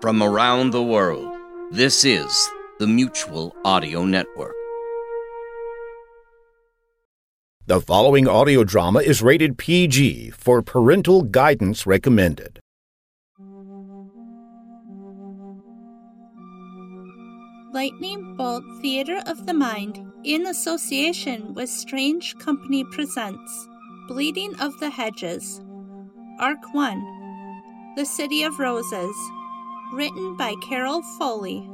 From around the world, this is the Mutual Audio Network. The following audio drama is rated PG for parental guidance recommended. Lightning Bolt Theater of the Mind, in association with Strange Company, presents Bleeding of the Hedges, Arc 1 The City of Roses, written by Carol Foley.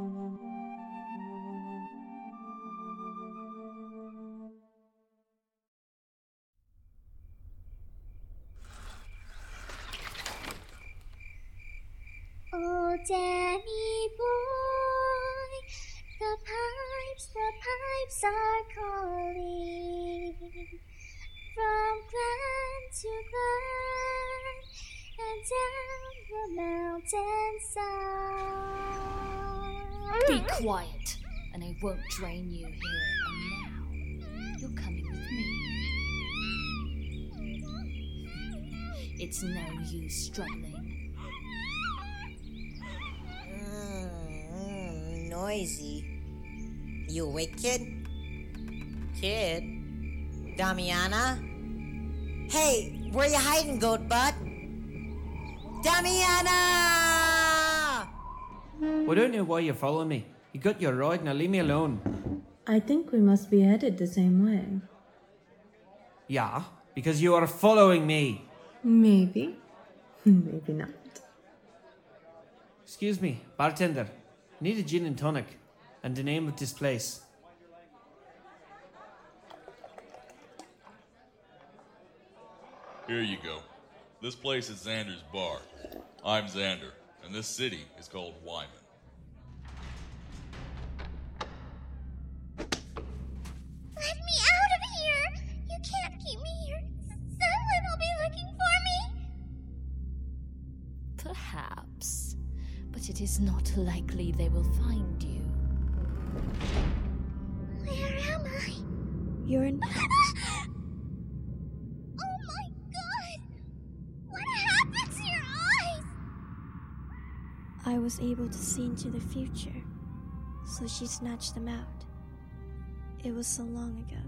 Oh, Danny boy, the pipes, the pipes are calling from glen to glen down the mountainside. Be quiet, and I won't drain you here and now. You're coming with me. It's no use struggling. Mm, noisy. You awake, kid? Kid? Damiana? Hey, where you hiding, goat butt? Damiana! I don't know why you're following me. You got your ride, now leave me alone. I think we must be headed the same way. Yeah, because you are following me. Maybe. Maybe not. Excuse me, bartender. I need a gin and tonic. And the name of this place. Here you go. This place is Xander's bar. I'm Xander, and this city is called Wyman. Let me out of here! You can't keep me here. Someone will be looking for me. Perhaps. But it is not likely they will find you. Where am I? You're in. Ah! I was able to see into the future, so she snatched them out. It was so long ago.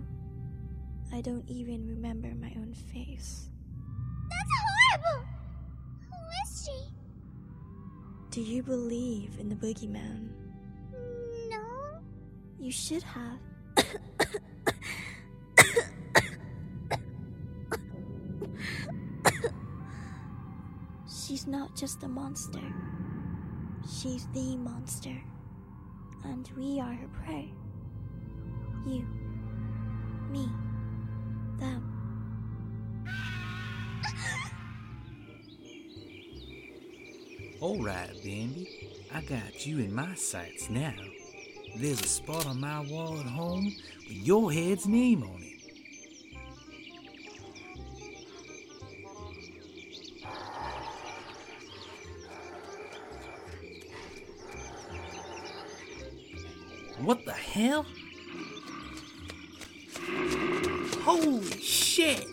I don't even remember my own face. That's horrible! Who is she? Do you believe in the boogeyman? No? You should have. She's not just a monster. She's the monster. And we are her prey. You. Me. Them. All right, Bambi. I got you in my sights now. There's a spot on my wall at home with your head's name on it. What the hell? Holy shit!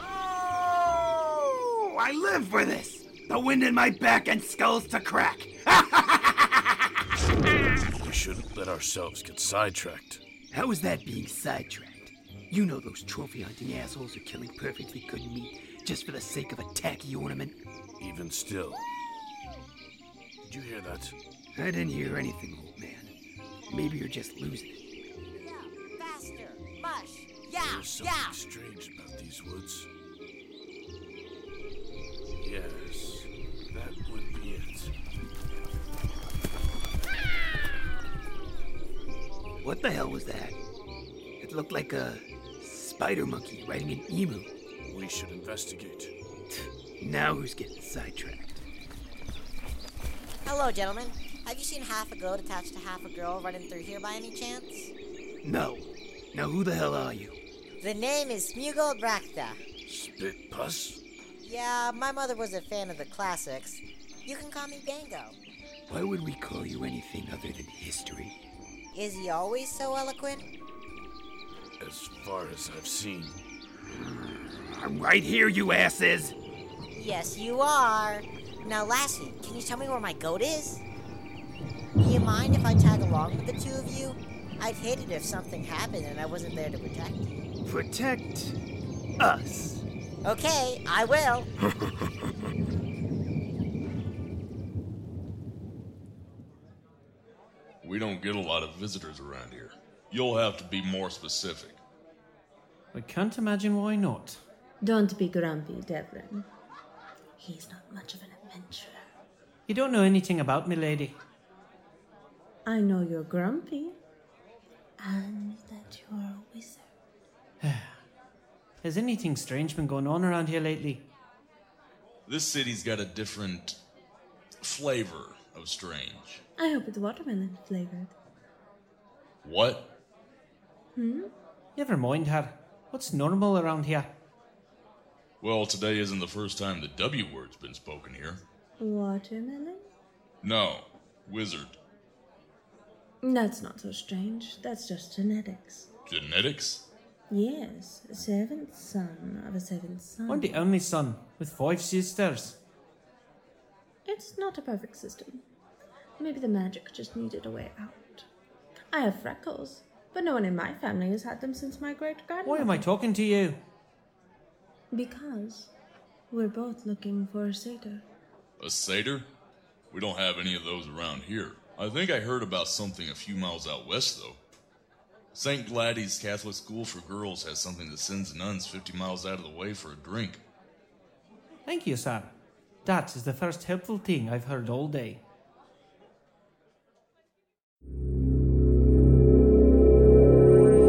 Oh, I live for this! The wind in my back and skulls to crack! We shouldn't let ourselves get sidetracked. How is that being sidetracked? You know those trophy hunting assholes are killing perfectly good meat just for the sake of a tacky ornament? Even still. Did you hear that? I didn't hear anything, old man. Maybe you're just losing it. Faster! Mush! Yeah! There's something Yeah! strange about these woods. Yes, that would be it. What the hell was that? It looked like a spider monkey riding an emu. We should investigate. Now who's getting sidetracked? Hello, gentlemen. Have you seen half a goat attached to half a girl running through here by any chance? No. Now who the hell are you? The name is Smugel Brachta. Spit pus? Yeah, my mother was a fan of the classics. You can call me Bango. Why would we call you anything other than history? Is he always so eloquent? As far as I've seen. I'm right here, you asses! Yes, you are. Now, Lassie, can you tell me where my goat is? Do you mind if I tag along with the two of you? I'd hate it if something happened and I wasn't there to protect you. Protect us. Okay, I will. We don't get a lot of visitors around here. You'll have to be more specific. I can't imagine why not. Don't be grumpy, Devlin. He's not much of an adventurer. You don't know anything about me, lady. I know you're grumpy. And that you're a wizard. Has anything strange been going on around here lately? This city's got a different flavor of strange. I hope it's watermelon flavored. What? Hmm? Never mind her. What's normal around here? Well, today isn't the first time the W word's been spoken here. Watermelon? No, wizard. That's not so strange. That's just genetics. Genetics? Yes, a seventh son of a seventh son. I'm the only son with five sisters. It's not a perfect system. Maybe the magic just needed a way out. I have freckles, but no one in my family has had them since my great grandmother. Why am I talking to you? Because we're both looking for a satyr. A satyr? We don't have any of those around here. I think I heard about something a few miles out west, though. St. Gladys Catholic School for Girls has something that sends nuns 50 miles out of the way for a drink. Thank you, sir. That is the first helpful thing I've heard all day.